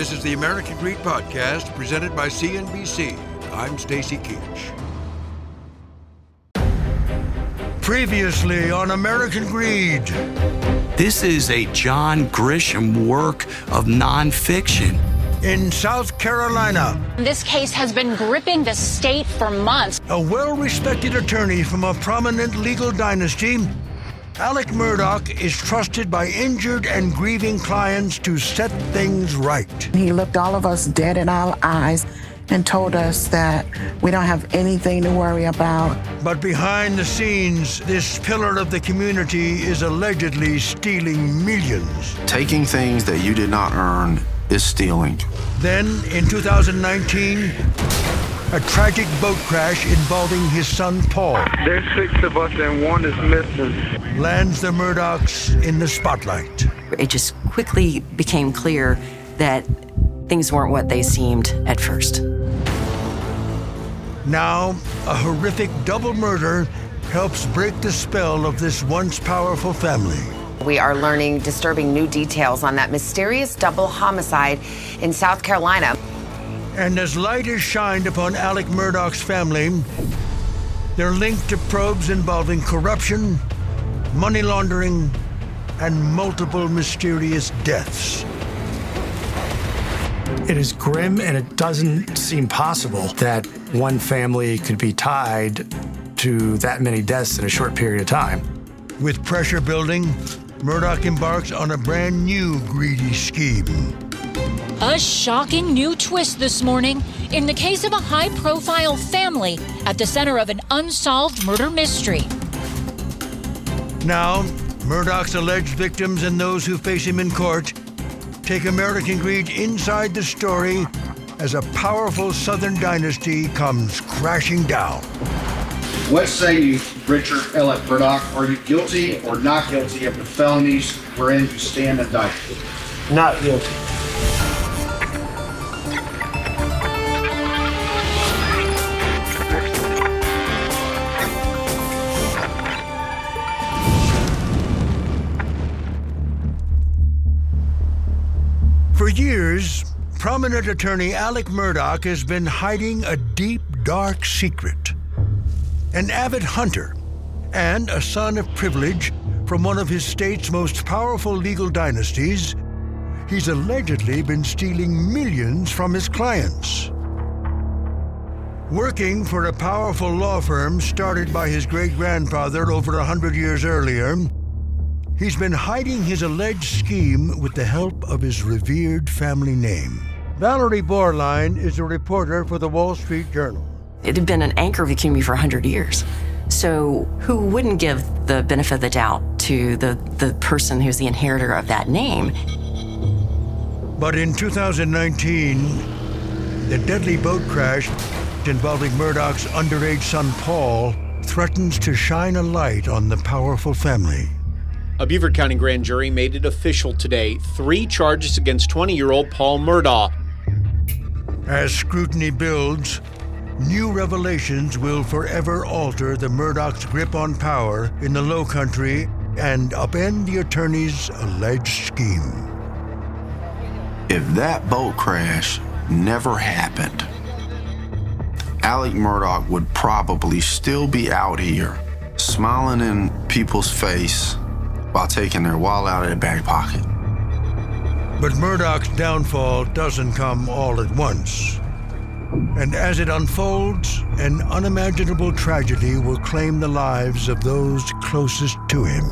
This is the American Greed Podcast presented by CNBC. I'm Stacy Keach. Previously on American Greed. This is a John Grisham work of nonfiction. In South Carolina, This case has been gripping the state for months. a well respected attorney from a prominent legal dynasty, Alec Murdaugh, is trusted by injured and grieving clients to set things right. He looked all of us dead in our eyes and told us that we don't have anything to worry about. But behind the scenes, this pillar of the community is allegedly stealing millions. Taking things that you did not earn is stealing. Then, in 2019, a tragic boat crash involving his son Paul There's six of us and one is missing. lands the Murdaughs in the spotlight. It just quickly became clear that things weren't what they seemed at first. Now, a horrific double murder helps break the spell of this once powerful family. We are learning disturbing new details on that mysterious double homicide in South Carolina. And as light is shined upon Alec Murdaugh's family, they're linked to probes involving corruption, money laundering, and multiple mysterious deaths. It is grim and it doesn't seem possible that one family could be tied to that many deaths in a short period of time. With pressure building, Murdaugh embarks on a brand new greedy scheme. A shocking new twist this morning in the case of a high profile family at the center of an unsolved murder mystery. Now, Murdaugh's alleged victims and those who face him in court take American greed inside the story as a powerful Southern dynasty comes crashing down. What say you, Richard Elliott Murdaugh? Are you guilty or not guilty of the felonies wherein you stand indicted? Not guilty. Years, prominent attorney Alec Murdaugh has been hiding a deep, dark secret. An avid hunter and a son of privilege from one of his state's most powerful legal dynasties, he's allegedly been stealing millions from his clients. Working for a powerful law firm started by his great grandfather over a hundred years earlier, he's been hiding his alleged scheme with the help of his revered family name. Valerie Bauerlein is a reporter for the Wall Street Journal. It had been an anchor of the community for 100 years. So, who wouldn't give the benefit of the doubt to the, the person who's the inheritor of that name? But in 2019, the deadly boat crash involving Murdaugh's underage son Paul threatens to shine a light on the powerful family. A Beaufort County grand jury made it official today three charges against 20 year old Paul Murdaugh. As scrutiny builds, new revelations will forever alter the Murdaugh's grip on power in the Low Country and upend the attorney's alleged scheme. If that boat crash never happened, Alec Murdaugh would probably still be out here smiling in people's face while taking their wallet out of their back pocket. But Murdaugh's downfall doesn't come all at once. And as it unfolds, an unimaginable tragedy will claim the lives of those closest to him.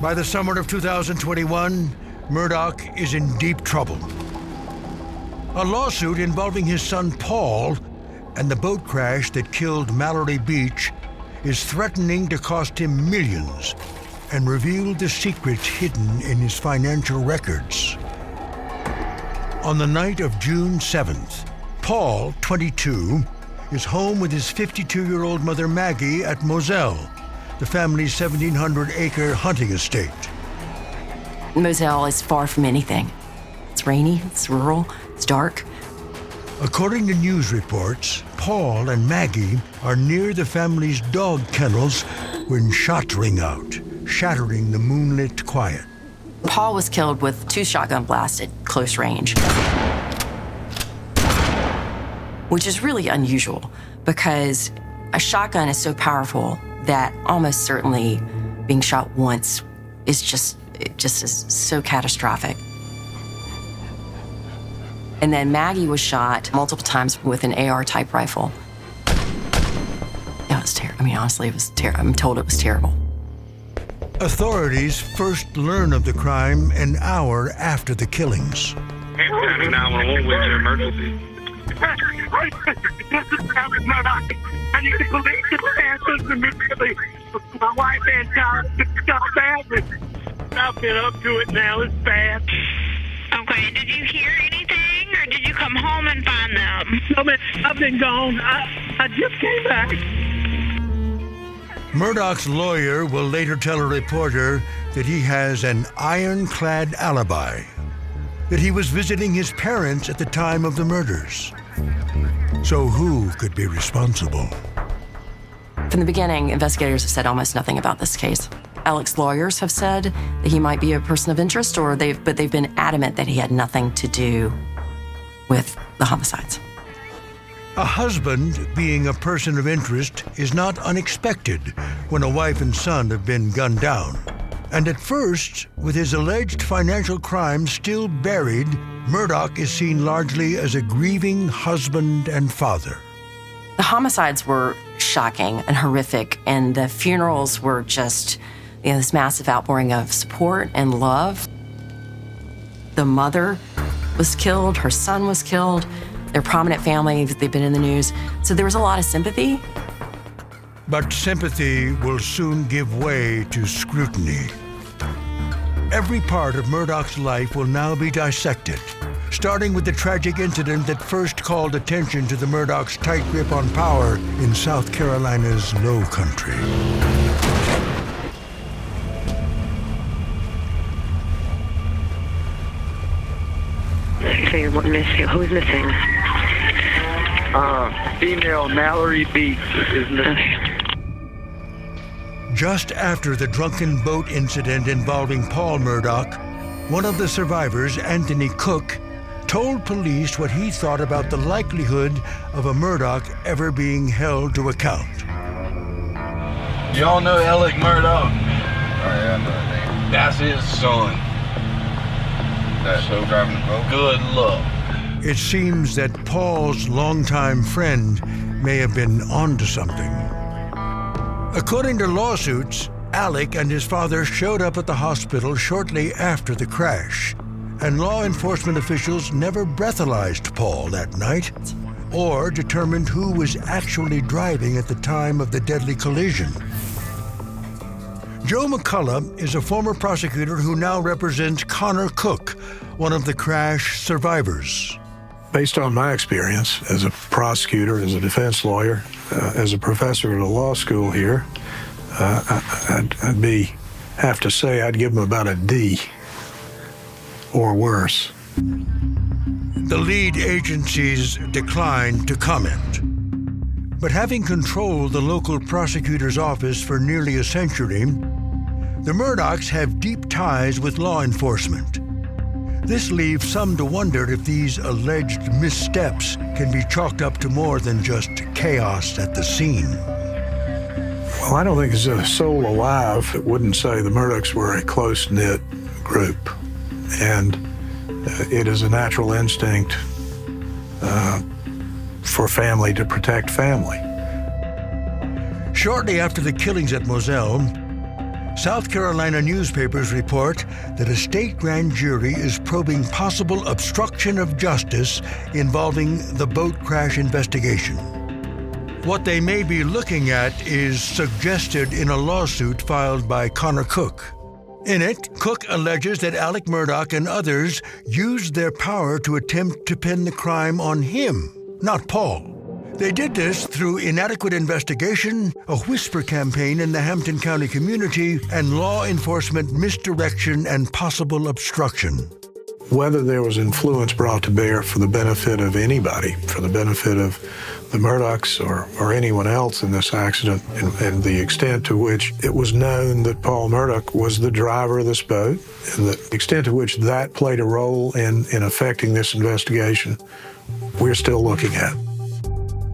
By the summer of 2021, Murdaugh is in deep trouble. A lawsuit involving his son Paul and the boat crash that killed Mallory Beach is threatening to cost him millions and revealed the secrets hidden in his financial records. On the night of June 7th, Paul, 22, is home with his 52 year old mother Maggie at Moselle, the family's 1,700 acre hunting estate. Moselle is far from anything. It's rainy, it's rural, it's dark. According to news reports, Paul and Maggie are near the family's dog kennels when shots ring out, shattering the moonlit quiet. Paul was killed with two shotgun blasts at close range, which is really unusual because a shotgun is so powerful that almost certainly being shot once is just it just is so catastrophic. And then Maggie was shot multiple times with an AR type rifle. It was terrible. I mean, honestly, it was terrible. I'm told it was terrible. Authorities first learn of the crime an hour after the killings. County 911 with your emergency. This is Travis Murdaugh. I need the police to answer immediately. My wife and child got badly. I've been up to it now. It's bad. Okay, did you hear anything or did you come home and find them? No, man, I've been gone. I, I just came back. Murdaugh's lawyer will later tell a reporter that he has an ironclad alibi, that he was visiting his parents at the time of the murders. So, who could be responsible? From the beginning, investigators have said almost nothing about this case. Alex's lawyers have said that he might be a person of interest, or they've but they've been adamant that he had nothing to do with the homicides. A husband being a person of interest is not unexpected when a wife and son have been gunned down. And at first, with his alleged financial crimes still buried, Murdaugh is seen largely as a grieving husband and father. The homicides were shocking and horrific, and the funerals were just you know, this massive outpouring of support and love. The mother was killed, her son was killed, their prominent family, they've been in the news. So there was a lot of sympathy. But sympathy will soon give way to scrutiny. Every part of Murdaugh's life will now be dissected, starting with the tragic incident that first called attention to the Murdaugh's tight grip on power in South Carolina's low country. Say what missing? Who's missing? Uh, female Mallory Beach is missing. Just after the drunken boat incident involving Paul Murdaugh, one of the survivors, Anthony Cook, told police what he thought about the likelihood of a Murdaugh ever being held to account. Y'all know Alec Murdaugh? Oh, yeah, I know that name. That's his son. That's so driving the boat? Good luck. It seems that Paul's longtime friend may have been onto something. According to lawsuits, Alec and his father showed up at the hospital shortly after the crash, and law enforcement officials never breathalyzed Paul that night or determined who was actually driving at the time of the deadly collision. Joe McCullough is a former prosecutor who now represents Connor Cook, one of the crash survivors. Based on my experience as a prosecutor, as a defense lawyer, uh, as a professor at a law school here, uh, I, I'd, I'd be have to say I'd give them about a D or worse. The lead agencies declined to comment. But having controlled the local prosecutor's office for nearly a century, the Murdaughs have deep ties with law enforcement. This leaves some to wonder if these alleged missteps can be chalked up to more than just chaos at the scene. Well, I don't think there's a soul alive that wouldn't say the Murdaughs were a close knit group. And uh, it is a natural instinct uh, for family to protect family. Shortly after the killings at Moselle, South Carolina newspapers report that a state grand jury is probing possible obstruction of justice involving the boat crash investigation. What they may be looking at is suggested in a lawsuit filed by Connor Cook. In it, Cook alleges that Alec Murdaugh and others used their power to attempt to pin the crime on him, not Paul. They did this through inadequate investigation, a whisper campaign in the Hampton County community, and law enforcement misdirection and possible obstruction. Whether there was influence brought to bear for the benefit of anybody, for the benefit of the Murdaughs or, or anyone else in this accident, and, and the extent to which it was known that Paul Murdaugh was the driver of this boat, and the extent to which that played a role in, in affecting this investigation, we're still looking at.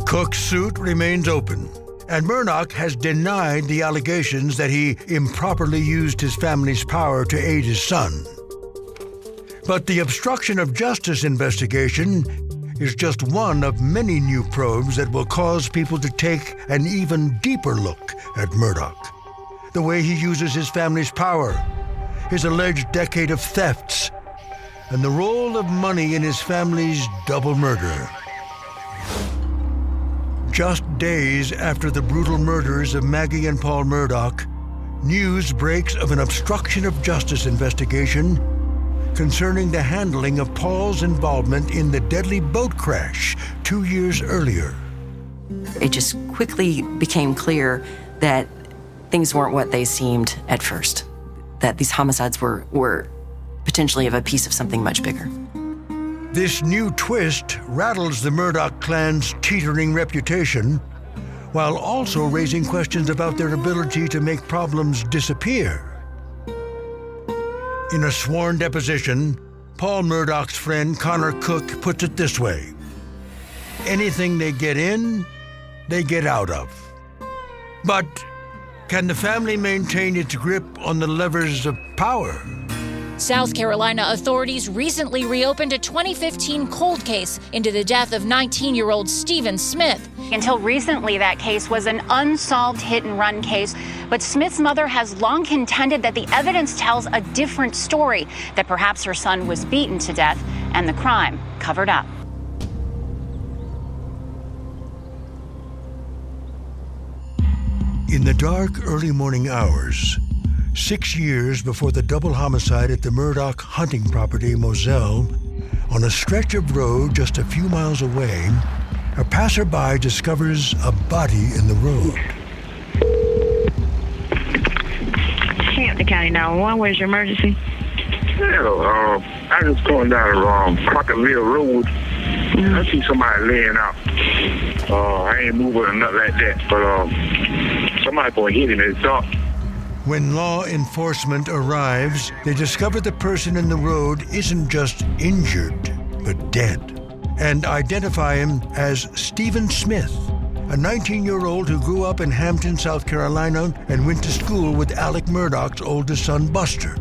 Cook's suit remains open, and Murdaugh has denied the allegations that he improperly used his family's power to aid his son. But the obstruction of justice investigation is just one of many new probes that will cause people to take an even deeper look at Murdaugh. The way he uses his family's power, his alleged decade of thefts, and the role of money in his family's double murder. Just days after the brutal murders of Maggie and Paul Murdaugh, news breaks of an obstruction of justice investigation concerning the handling of Paul's involvement in the deadly boat crash two years earlier. It just quickly became clear that things weren't what they seemed at first, that these homicides were, were potentially of a piece of something much bigger. This new twist rattles the Murdaugh clan's teetering reputation, while also raising questions about their ability to make problems disappear. In a sworn deposition, Paul Murdaugh's friend Connor Cook puts it this way Anything they get in, they get out of. But can the family maintain its grip on the levers of power? South Carolina authorities recently reopened a 2015 cold case into the death of 19 year old Stephen Smith. Until recently, that case was an unsolved hit and run case. But Smith's mother has long contended that the evidence tells a different story that perhaps her son was beaten to death and the crime covered up. In the dark early morning hours, six years before the double homicide at the Murdaugh hunting property Moselle, on a stretch of road just a few miles away, a passerby discovers a body in the road. Hampton County 911, where's your emergency? Yeah, uh, I just going down the um, Crocketville Road. I see somebody laying out. Uh, I ain't moving or nothing like that, but um, somebody gonna hit him in the dark. When law enforcement arrives, they discover the person in the road isn't just injured, but dead, and identify him as Stephen Smith, a 19 year old who grew up in Hampton, South Carolina, and went to school with Alec Murdaugh's oldest son, Buster.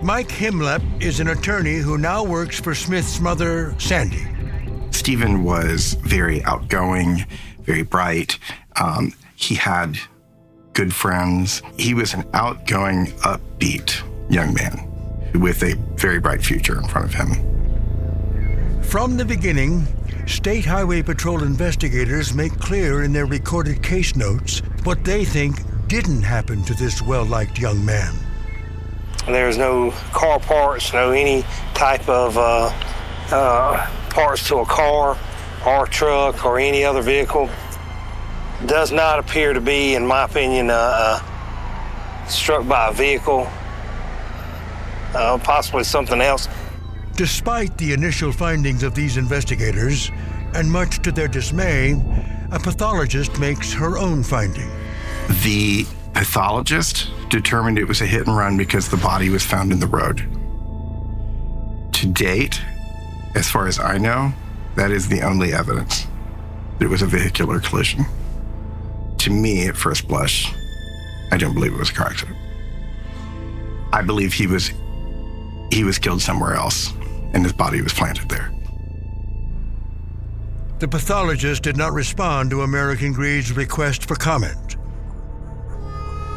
Mike Himlep is an attorney who now works for Smith's mother, Sandy. Stephen was very outgoing, very bright. Um, he had good friends. He was an outgoing, upbeat young man with a very bright future in front of him. From the beginning, State Highway Patrol investigators make clear in their recorded case notes what they think didn't happen to this well liked young man. There's no car parts, no any type of uh, uh, parts to a car or truck or any other vehicle. Does not appear to be, in my opinion, uh, uh, struck by a vehicle, uh, possibly something else. Despite the initial findings of these investigators, and much to their dismay, a pathologist makes her own finding. The pathologist determined it was a hit and run because the body was found in the road. To date, as far as I know, that is the only evidence that it was a vehicular collision. To me, at first blush, I don't believe it was a car accident. I believe he was he was killed somewhere else and his body was planted there. The pathologist did not respond to American Greed's request for comment.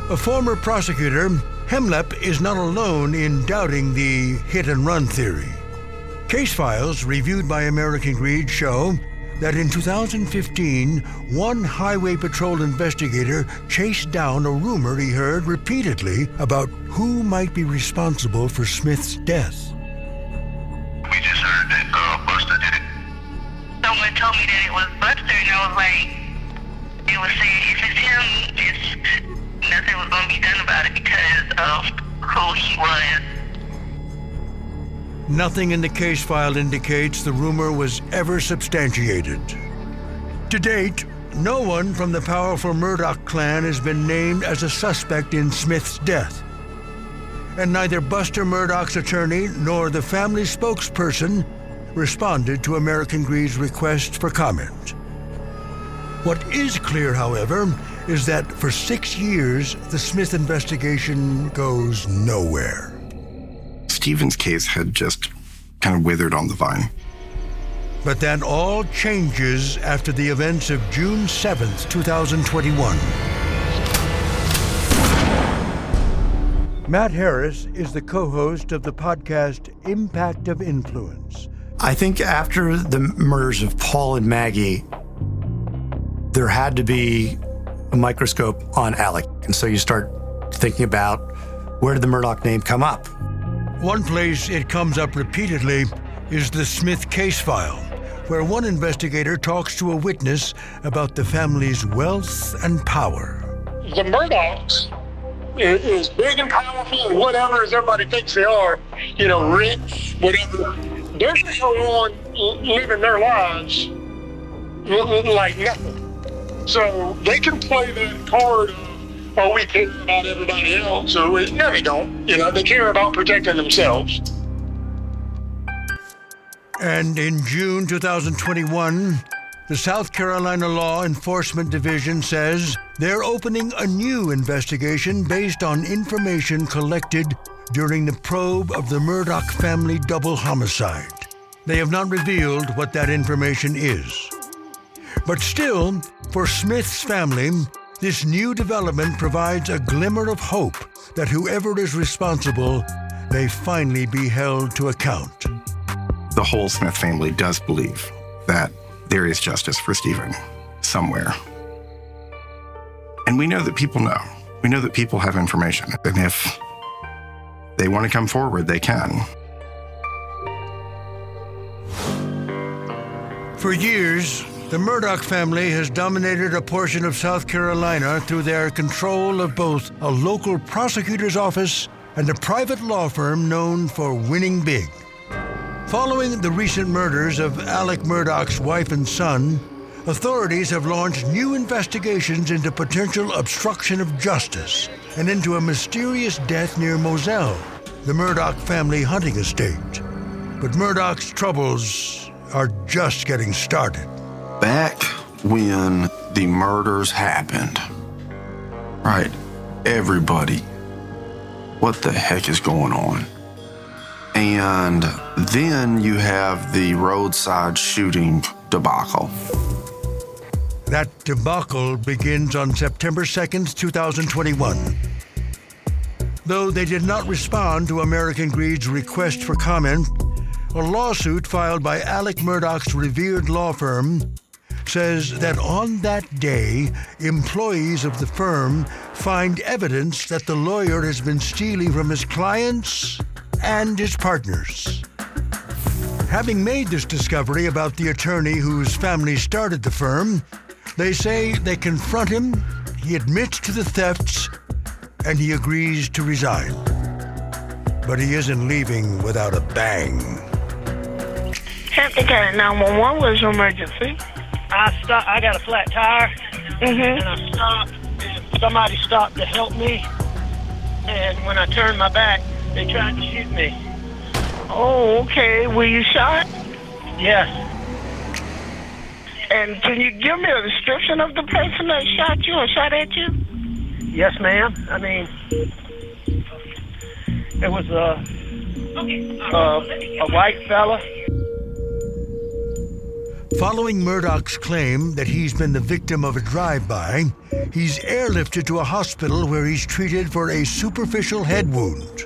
A former prosecutor, Hemlep is not alone in doubting the hit and run theory. Case files reviewed by American Greed show that in 2015, one Highway Patrol investigator chased down a rumor he heard repeatedly about who might be responsible for Smith's death. We just heard that girl Buster did it. Someone told me that it was Buster, and I was like, it was saying if it's him, it's, nothing was going to be done about it because of who he was. Nothing in the case file indicates the rumor was ever substantiated. To date, no one from the powerful Murdaugh clan has been named as a suspect in Smith's death. And neither Buster Murdaugh's attorney nor the family spokesperson responded to American Greed's request for comment. What is clear, however, is that for six years, the Smith investigation goes nowhere. Stephen's case had just kind of withered on the vine. But that all changes after the events of June 7th, 2021. Matt Harris is the co host of the podcast Impact of Influence. I think after the murders of Paul and Maggie, there had to be a microscope on Alec. And so you start thinking about where did the Murdaugh name come up? One place it comes up repeatedly is the Smith case file, where one investigator talks to a witness about the family's wealth and power. The Murdaughs is, big and powerful and whatever as everybody thinks they are, you know, rich, whatever. They're still on living their lives like nothing. So they can play that card oh, we care about everybody else. So it, no, they don't. You know, they care about protecting themselves. And in June 2021, the South Carolina Law Enforcement Division says they're opening a new investigation based on information collected during the probe of the Murdaugh family double homicide. They have not revealed what that information is. But still, for Smith's family, this new development provides a glimmer of hope that whoever is responsible may finally be held to account. The whole Smith family does believe that there is justice for Stephen somewhere. And we know that people know. We know that people have information. And if they want to come forward, they can. For years, the Murdaugh family has dominated a portion of South Carolina through their control of both a local prosecutor's office and a private law firm known for winning big. Following the recent murders of Alec Murdaugh's wife and son, authorities have launched new investigations into potential obstruction of justice and into a mysterious death near Moselle, the Murdaugh family hunting estate. But Murdaugh's troubles are just getting started. Back when the murders happened, right? Everybody, what the heck is going on? And then you have the roadside shooting debacle. That debacle begins on September 2nd, 2021. Though they did not respond to American Greed's request for comment, a lawsuit filed by Alec Murdaugh's revered law firm says that on that day, employees of the firm find evidence that the lawyer has been stealing from his clients and his partners. Having made this discovery about the attorney whose family started the firm, they say they confront him, he admits to the thefts, and he agrees to resign. But he isn't leaving without a bang. County 911 was emergency. I stopped. I got a flat tire, Mm-hmm. and I stopped. And somebody stopped to help me. And when I turned my back, they tried to shoot me. Oh, okay. Were you shot? Yes. And can you give me a description of the person that shot you or shot at you? Yes, ma'am. I mean, it was a a, a white fella. Following Murdaugh's claim that he's been the victim of a drive by, he's airlifted to a hospital where he's treated for a superficial head wound.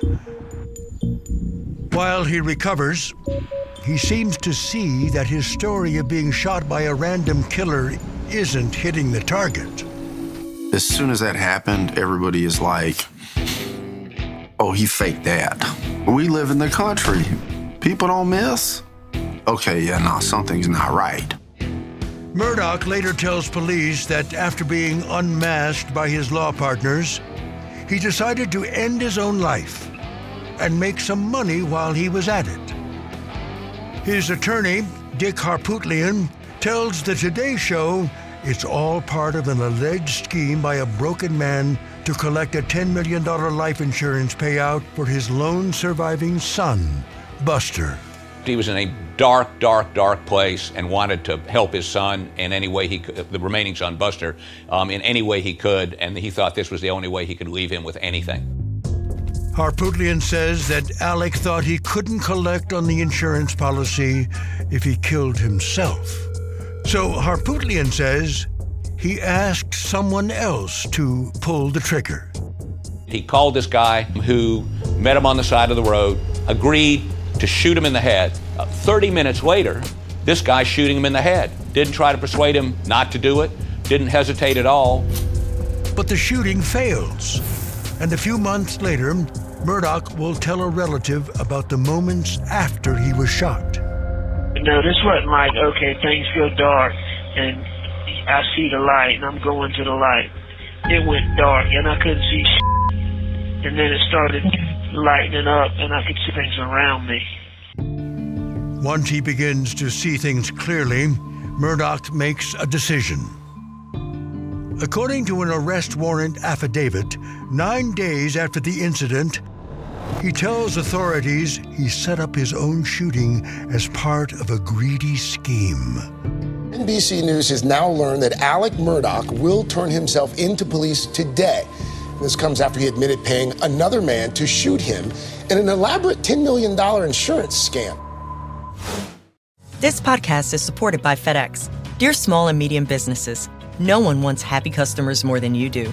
While he recovers, he seems to see that his story of being shot by a random killer isn't hitting the target. As soon as that happened, everybody is like, oh, he faked that. We live in the country. People don't miss. Okay, yeah, no, something's not right. Murdaugh later tells police that after being unmasked by his law partners, he decided to end his own life and make some money while he was at it. His attorney, Dick Harpootlian, tells the Today Show it's all part of an alleged scheme by a broken man to collect a $10 million life insurance payout for his lone surviving son, Buster. He was in a dark, dark, dark place and wanted to help his son in any way he could, the remaining son, Buster, um, in any way he could, and he thought this was the only way he could leave him with anything. Harpootlian says that Alec thought he couldn't collect on the insurance policy if he killed himself. So Harpootlian says he asked someone else to pull the trigger. He called this guy who met him on the side of the road, agreed to shoot him in the head. Uh, 30 minutes later, this guy shooting him in the head. Didn't try to persuade him not to do it, didn't hesitate at all. But the shooting fails. And a few months later, Murdaugh will tell a relative about the moments after he was shot. No, this wasn't like, okay, things go dark and I see the light and I'm going to the light. It went dark and I couldn't see shit. And then it started lightening up and I could see things around me. Once he begins to see things clearly, Murdaugh makes a decision. According to an arrest warrant affidavit, nine days after the incident, he tells authorities he set up his own shooting as part of a greedy scheme. NBC News has now learned that Alec Murdaugh will turn himself into police today. This comes after he admitted paying another man to shoot him in an elaborate $10 million insurance scam. This podcast is supported by FedEx. Dear small and medium businesses, no one wants happy customers more than you do.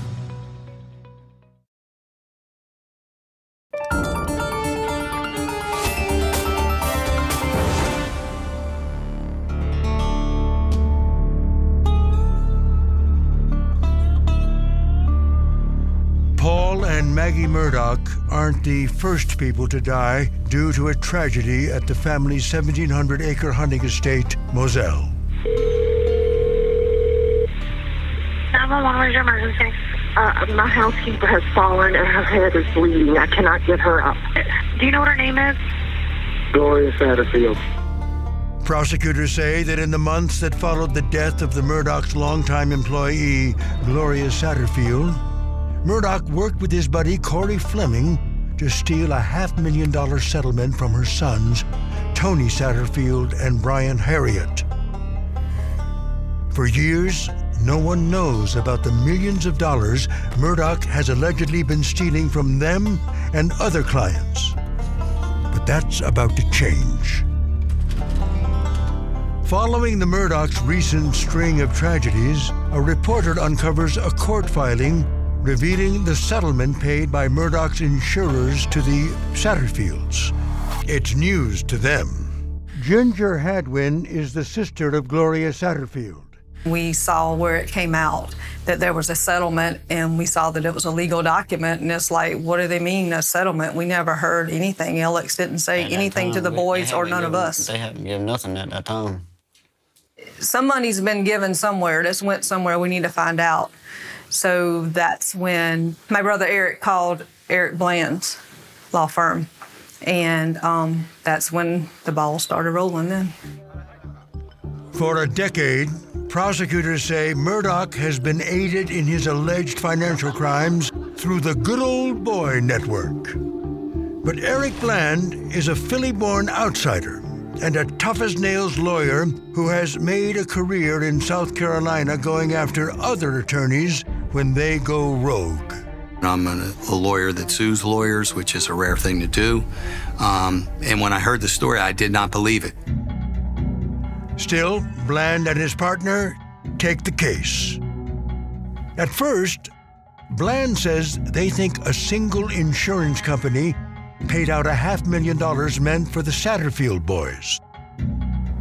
Maggie Murdaugh aren't the first people to die due to a tragedy at the family's 1,700 acre hunting estate, Moselle. 911, where's your emergency? Uh, my housekeeper has fallen and her head is bleeding. I cannot get her up. Do you know what her name is? Gloria Satterfield. Prosecutors say that in the months that followed the death of the Murdaugh's longtime employee, Gloria Satterfield, Murdaugh worked with his buddy Corey Fleming to steal a half million dollar settlement from her sons, Tony Satterfield and Brian Harriott. For years, no one knows about the millions of dollars Murdaugh has allegedly been stealing from them and other clients. But that's about to change. Following the Murdaughs' recent string of tragedies, a reporter uncovers a court filing revealing the settlement paid by Murdaugh's insurers to the Satterfields. It's news to them. Ginger Hadwin is the sister of Gloria Satterfield. We saw where it came out that there was a settlement, and we saw that it was a legal document. And it's like, what do they mean, a settlement? We never heard anything. Alex didn't say anything to the boys or none of us. They haven't given nothing at that time. Some money's been given somewhere. This went somewhere. We need to find out. So that's when my brother Eric called Eric Bland's law firm. And um, that's when the ball started rolling then. For a decade, prosecutors say Murdaugh has been aided in his alleged financial crimes through the Good Old Boy Network. But Eric Bland is a Philly born outsider and a tough as nails lawyer who has made a career in South Carolina going after other attorneys when they go rogue. I'm a, a lawyer that sues lawyers, which is a rare thing to do. Um, and when I heard the story, I did not believe it. Still, Bland and his partner take the case. At first, Bland says they think a single insurance company paid out a half million dollars meant for the Satterfield boys.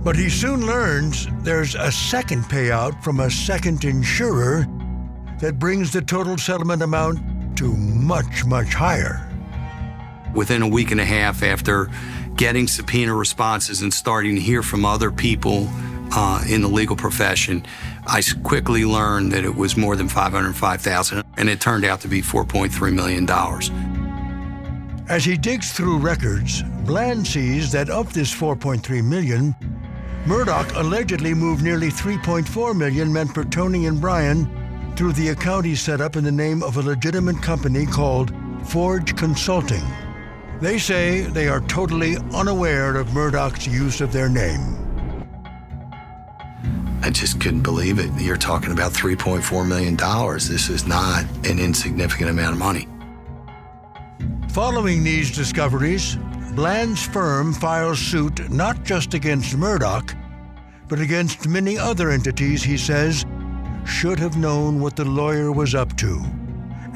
But he soon learns there's a second payout from a second insurer that brings the total settlement amount to much, much higher. Within a week and a half after getting subpoena responses and starting to hear from other people uh, in the legal profession, I quickly learned that it was more than 505,000 and it turned out to be 4.3 million dollars. As he digs through records, Bland sees that of this 4.3 million, Murdaugh allegedly moved nearly 3.4 million meant for Tony and Brian through the account he set up in the name of a legitimate company called Forge Consulting. They say they are totally unaware of Murdaugh's use of their name. I just couldn't believe it. You're talking about $3.4 million. This is not an insignificant amount of money. Following these discoveries, Bland's firm files suit not just against Murdaugh, but against many other entities he says should have known what the lawyer was up to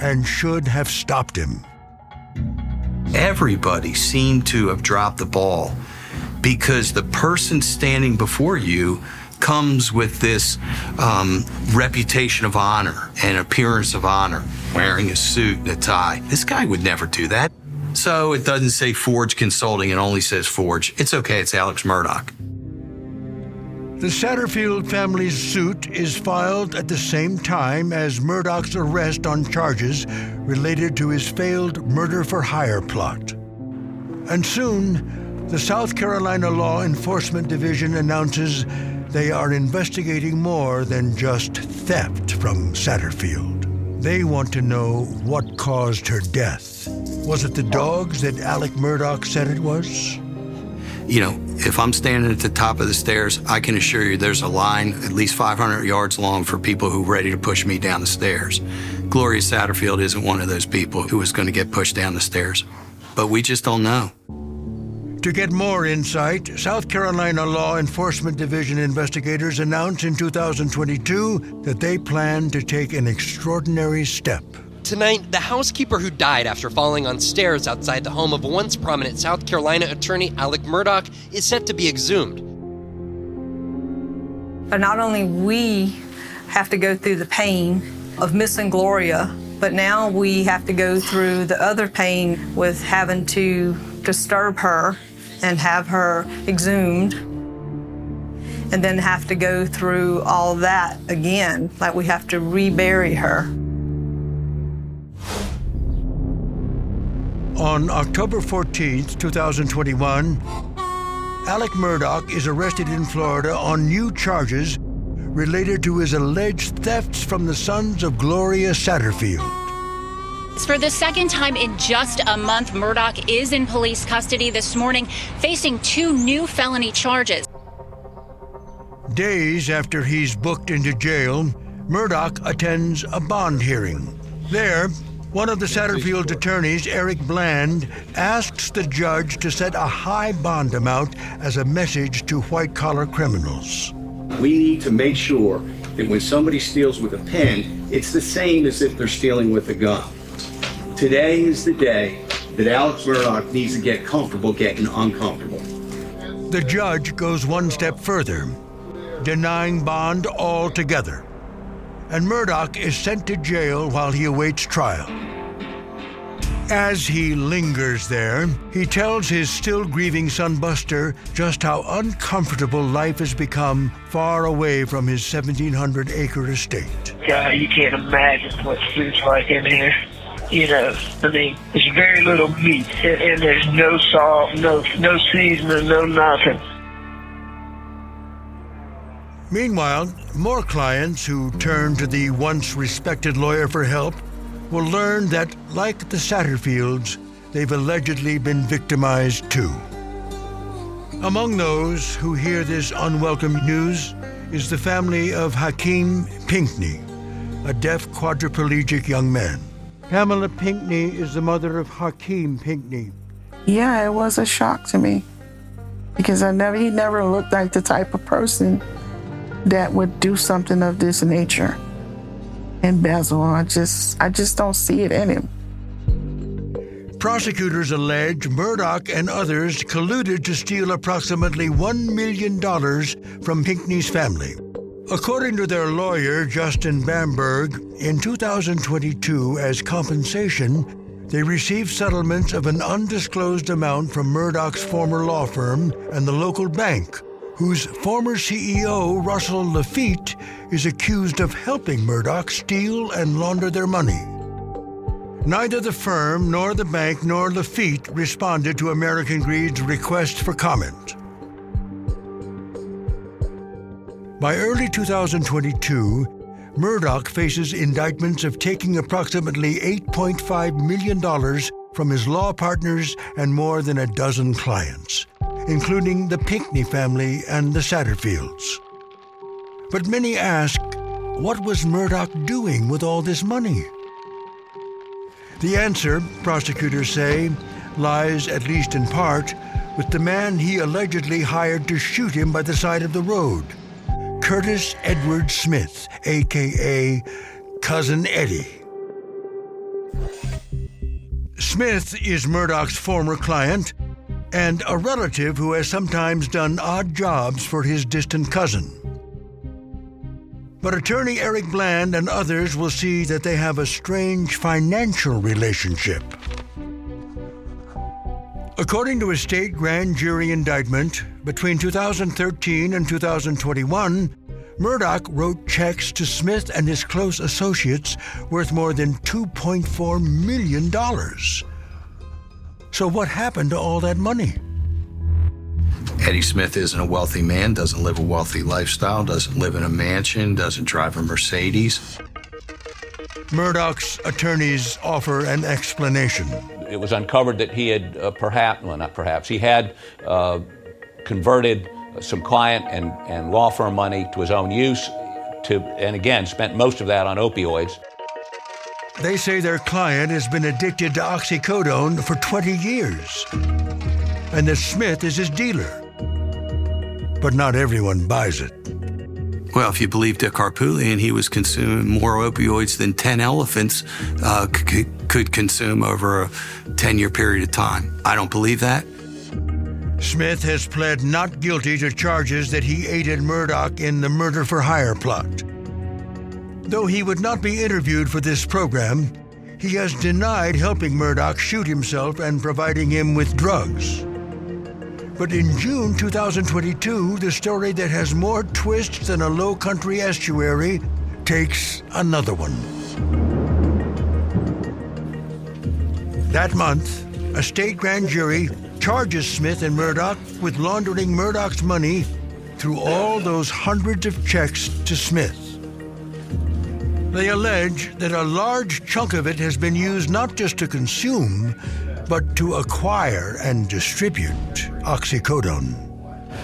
and should have stopped him. Everybody seemed to have dropped the ball because the person standing before you comes with this um, reputation of honor and appearance of honor, wearing a suit and a tie. This guy would never do that. So it doesn't say Forge Consulting, it only says Forge. It's okay, it's Alex Murdaugh. The Satterfield family's suit is filed at the same time as Murdaugh's arrest on charges related to his failed murder for hire plot. And soon, the South Carolina Law Enforcement Division announces they are investigating more than just theft from Satterfield. They want to know what caused her death. Was it the dogs that Alec Murdaugh said it was? You know, if I'm standing at the top of the stairs, I can assure you there's a line at least 500 yards long for people who are ready to push me down the stairs. Gloria Satterfield isn't one of those people who is going to get pushed down the stairs. But we just don't know. To get more insight, South Carolina Law Enforcement Division investigators announced in 2022 that they plan to take an extraordinary step. Tonight, the housekeeper who died after falling on stairs outside the home of once prominent South Carolina attorney Alec Murdaugh is set to be exhumed. But not only we have to go through the pain of missing Gloria, but now we have to go through the other pain with having to disturb her and have her exhumed and then have to go through all that again. Like we have to rebury her. On October 14th, 2021, Alec Murdaugh is arrested in Florida on new charges related to his alleged thefts from the sons of Gloria Satterfield. For the second time in just a month, Murdaugh is in police custody this morning, facing two new felony charges. Days after he's booked into jail, Murdaugh attends a bond hearing. There, one of the Satterfield attorneys, Eric Bland, asks the judge to set a high bond amount as a message to white collar criminals. We need to make sure that when somebody steals with a pen, it's the same as if they're stealing with a gun. Today is the day that Alex Murdaugh needs to get comfortable getting uncomfortable. The judge goes one step further, denying bond altogether. And Murdaugh is sent to jail while he awaits trial. As he lingers there, he tells his still grieving son Buster just how uncomfortable life has become far away from his 1,700 acre estate. God, you can't imagine what food's like in here. You know, I mean, there's very little meat, and, and there's no salt, no no seasoning, no nothing. Meanwhile, more clients who turn to the once respected lawyer for help will learn that, like the Satterfields, they've allegedly been victimized too. Among those who hear this unwelcome news is the family of Hakeem Pinkney, a deaf quadriplegic young man. Pamela Pinkney is the mother of Hakeem Pinkney. Yeah, it was a shock to me because I never he never looked like the type of person that would do something of this nature. Embezzle, I just I just don't see it in him. Prosecutors allege Murdaugh and others colluded to steal approximately $1 million from Pinkney's family. According to their lawyer, Justin Bamberg, in 2022, as compensation, they received settlements of an undisclosed amount from Murdaugh's former law firm and the local bank, whose former CEO, Russell Lafitte, is accused of helping Murdaugh steal and launder their money. Neither the firm, nor the bank, nor Lafitte responded to American Greed's request for comment. By early 2022, Murdaugh faces indictments of taking approximately $8.5 million from his law partners and more than a dozen clients, including the Pinckney family and the Satterfields. But many ask, what was Murdaugh doing with all this money? The answer, prosecutors say, lies, at least in part, with the man he allegedly hired to shoot him by the side of the road Curtis Edward Smith, aka Cousin Eddie. Smith is Murdaugh's former client and a relative who has sometimes done odd jobs for his distant cousin. But attorney Eric Bland and others will see that they have a strange financial relationship. According to a state grand jury indictment, between 2013 and 2021, Murdaugh wrote checks to Smith and his close associates worth more than $2.4 million. So, what happened to all that money? Eddie Smith isn't a wealthy man, doesn't live a wealthy lifestyle, doesn't live in a mansion, doesn't drive a Mercedes. Murdaugh's attorneys offer an explanation. It was uncovered that he had uh, perhaps, well, not perhaps, he had uh, converted some client and, and law firm money to his own use, to, and again, spent most of that on opioids. They say their client has been addicted to oxycodone for 20 years, and that Smith is his dealer. But not everyone buys it. Well, if you believe Dick Harpootlian, he was consuming more opioids than 10 elephants uh, c- could consume over a 10 year period of time. I don't believe that. Smith has pled not guilty to charges that he aided Murdaugh in the murder for hire plot. Though he would not be interviewed for this program, he has denied helping Murdaugh shoot himself and providing him with drugs. But in June 2022, the story that has more twists than a low country estuary takes another one. That month, a state grand jury charges Smith and Murdaugh with laundering Murdaugh's money through all those hundreds of checks to Smith. They allege that a large chunk of it has been used not just to consume, but to acquire and distribute oxycodone.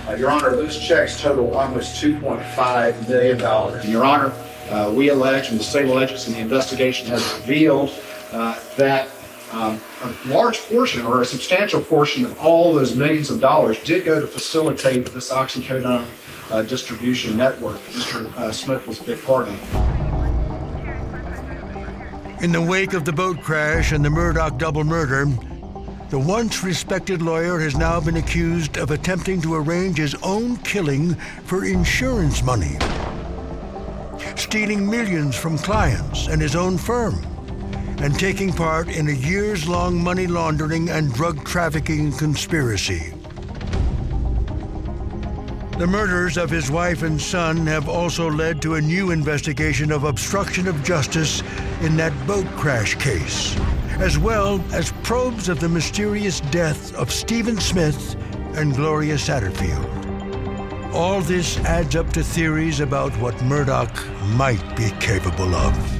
Uh, Your Honor, those checks total almost $2.5 million. Your Honor, uh, we allege, and the state alleges, and the investigation has revealed uh, that um, a large portion or a substantial portion of all those millions of dollars did go to facilitate this oxycodone uh, distribution network. Mr. Uh, Smith was a big part of it. In the wake of the boat crash and the Murdaugh double murder, the once respected lawyer has now been accused of attempting to arrange his own killing for insurance money, stealing millions from clients and his own firm, and taking part in a years long money laundering and drug trafficking conspiracy. The murders of his wife and son have also led to a new investigation of obstruction of justice in that boat crash case, as well as probes of the mysterious death of Stephen Smith and Gloria Satterfield. All this adds up to theories about what Murdaugh might be capable of.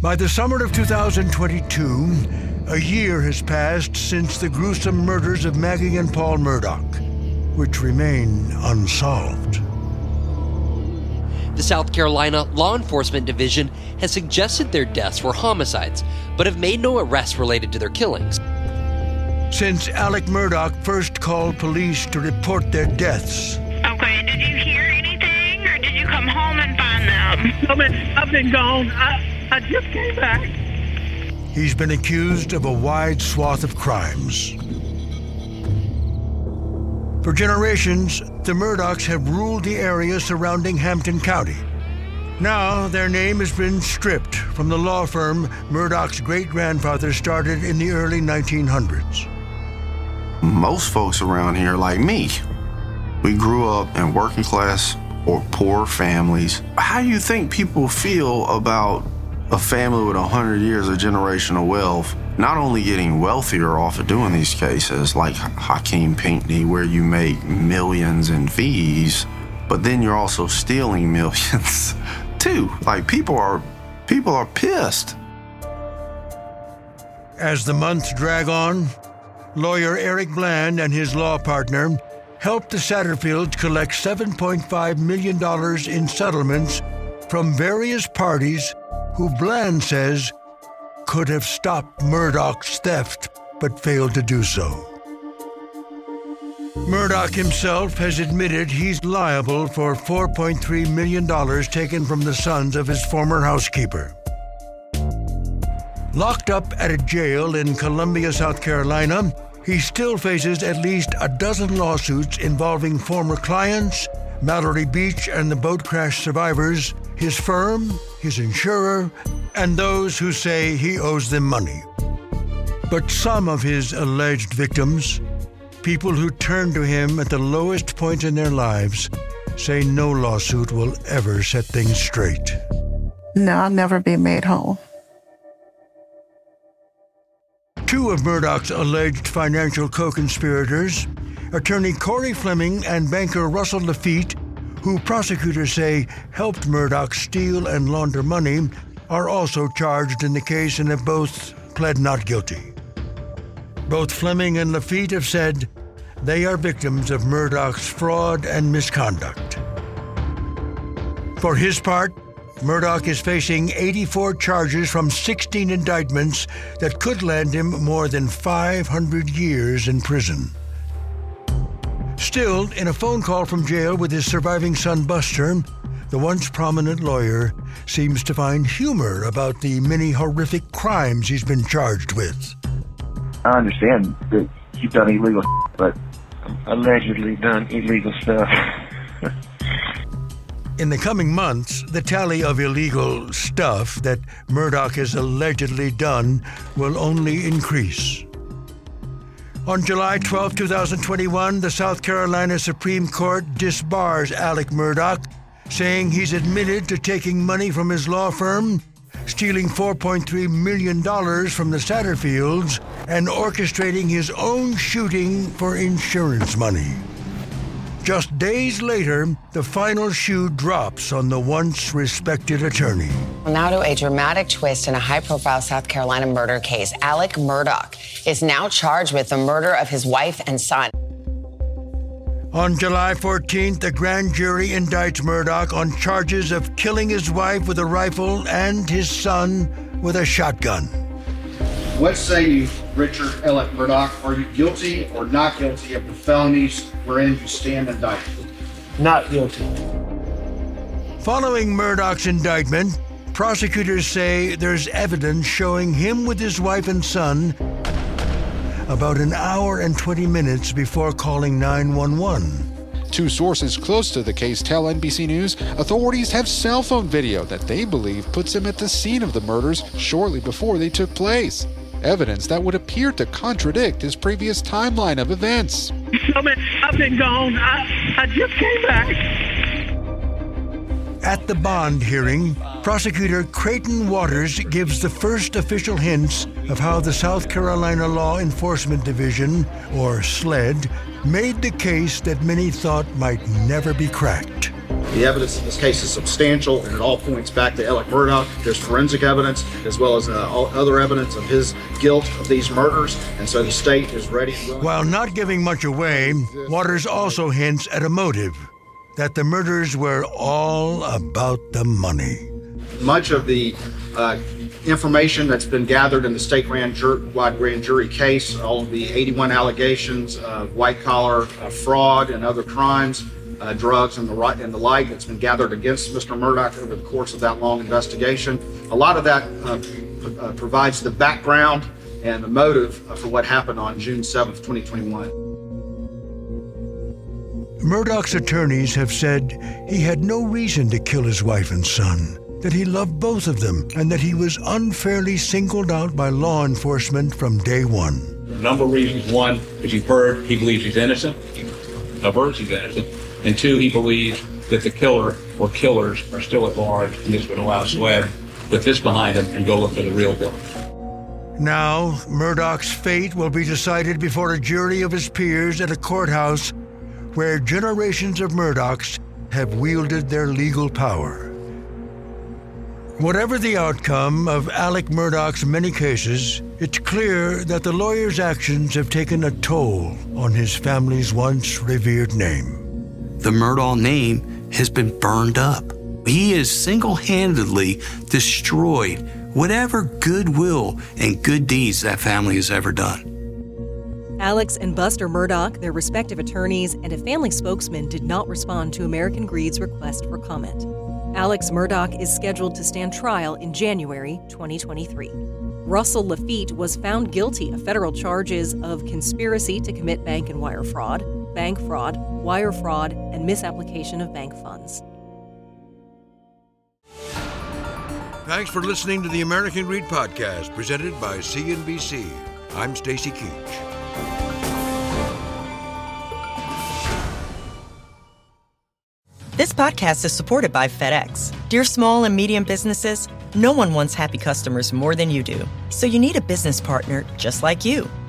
By the summer of 2022, a year has passed since the gruesome murders of Maggie and Paul Murdaugh, which remain unsolved. The South Carolina Law Enforcement Division has suggested their deaths were homicides, but have made no arrests related to their killings. Since Alec Murdaugh first called police to report their deaths, Okay, did you hear anything, or did you come home and find them? I mean, I've been gone. I, I just came back. he's been accused of a wide swath of crimes. For generations, the Murdaughs have ruled the area surrounding Hampton County. Now, their name has been stripped from the law firm Murdaugh's great grandfather started in the early 1900s. Most folks around here, like me, we grew up in working class or poor families. How do you think people feel about a family with 100 years of generational wealth not only getting wealthier off of doing these cases, like Hakeem Pinckney, where you make millions in fees, but then you're also stealing millions too. Like people are people are pissed. As the months drag on, lawyer Eric Bland and his law partner helped the Satterfields collect $7.5 million in settlements from various parties who Bland says could have stopped Murdaugh's theft but failed to do so. Murdaugh himself has admitted he's liable for $4.3 million taken from the sons of his former housekeeper. Locked up at a jail in Columbia, South Carolina, he still faces at least a dozen lawsuits involving former clients, Mallory Beach and the boat crash survivors, his firm, his insurer, and those who say he owes them money. But some of his alleged victims, people who turn to him at the lowest point in their lives, say no lawsuit will ever set things straight. No, I'll never be made whole. Two of Murdaugh's alleged financial co conspirators, attorney Corey Fleming and banker Russell Lafitte, who prosecutors say helped Murdaugh steal and launder money, are also charged in the case and have both pled not guilty. Both Fleming and Lafitte have said they are victims of Murdaugh's fraud and misconduct. For his part, Murdaugh is facing 84 charges from 16 indictments that could land him more than 500 years in prison. Still, in a phone call from jail with his surviving son Buster, the once prominent lawyer seems to find humor about the many horrific crimes he's been charged with. I understand that you've done illegal, but allegedly done illegal stuff. In the coming months, the tally of illegal stuff that Murdaugh has allegedly done will only increase. On July 12, 2021, the South Carolina Supreme Court disbars Alec Murdaugh, saying he's admitted to taking money from his law firm, stealing $4.3 million from the Satterfields, and orchestrating his own shooting for insurance money. Just days later, the final shoe drops on the once respected attorney. Now to a dramatic twist in a high profile South Carolina murder case. Alec Murdaugh is now charged with the murder of his wife and son. On July 14th, the grand jury indicts Murdaugh on charges of killing his wife with a rifle and his son with a shotgun. What say you, Richard Ellett Murdaugh? Are you guilty or not guilty of the felonies wherein you stand indicted? Not guilty. Following Murdaugh's indictment, Prosecutors say there's evidence showing him with his wife and son about an hour and 20 minutes before calling 911. Two sources close to the case tell NBC News authorities have cell phone video that they believe puts him at the scene of the murders shortly before they took place. Evidence that would appear to contradict his previous timeline of events. I've been gone. I, I just came back. At the bond hearing, prosecutor Creighton Waters gives the first official hints of how the South Carolina Law Enforcement Division, or SLED, made the case that many thought might never be cracked. The evidence in this case is substantial and it all points back to Alec Murdaugh. There's forensic evidence as well as uh, all other evidence of his guilt of these murders, and so the state is ready. While not giving much away, Waters also hints at a motive that the murders were all about the money. Much of the uh, information that's been gathered in the state grand wide grand jury case, all of the 81 allegations of white collar uh, fraud and other crimes, uh, drugs and the right and the like that's been gathered against Mr. Murdaugh over the course of that long investigation. A lot of that uh, p- uh, provides the background and the motive uh, for what happened on June 7th, 2021. Murdaugh's attorneys have said he had no reason to kill his wife and son, that he loved both of them, and that he was unfairly singled out by law enforcement from day one. A number of reasons. One, as you've heard, he believes he's innocent, averts he's innocent. And two, he believes that the killer or killers are still at large, and this would allow SLED, with this behind him, and go look for the real killer. Now, Murdaugh's fate will be decided before a jury of his peers at a courthouse where generations of Murdaughs have wielded their legal power. Whatever the outcome of Alec Murdaugh's many cases, it's clear that the lawyer's actions have taken a toll on his family's once revered name. The Murdaugh name has been burned up. He has single handedly destroyed whatever goodwill and good deeds that family has ever done. Alex and Buster Murdaugh, their respective attorneys, and a family spokesman did not respond to American Greed's request for comment. Alex Murdaugh is scheduled to stand trial in January 2023. Russell Lafitte was found guilty of federal charges of conspiracy to commit bank and wire fraud, bank fraud, wire fraud, and misapplication of bank funds. Thanks for listening to the American Greed Podcast, presented by CNBC. I'm Stacy Keach. This podcast is supported by FedEx. Dear small and medium businesses, no one wants happy customers more than you do. So you need a business partner just like you.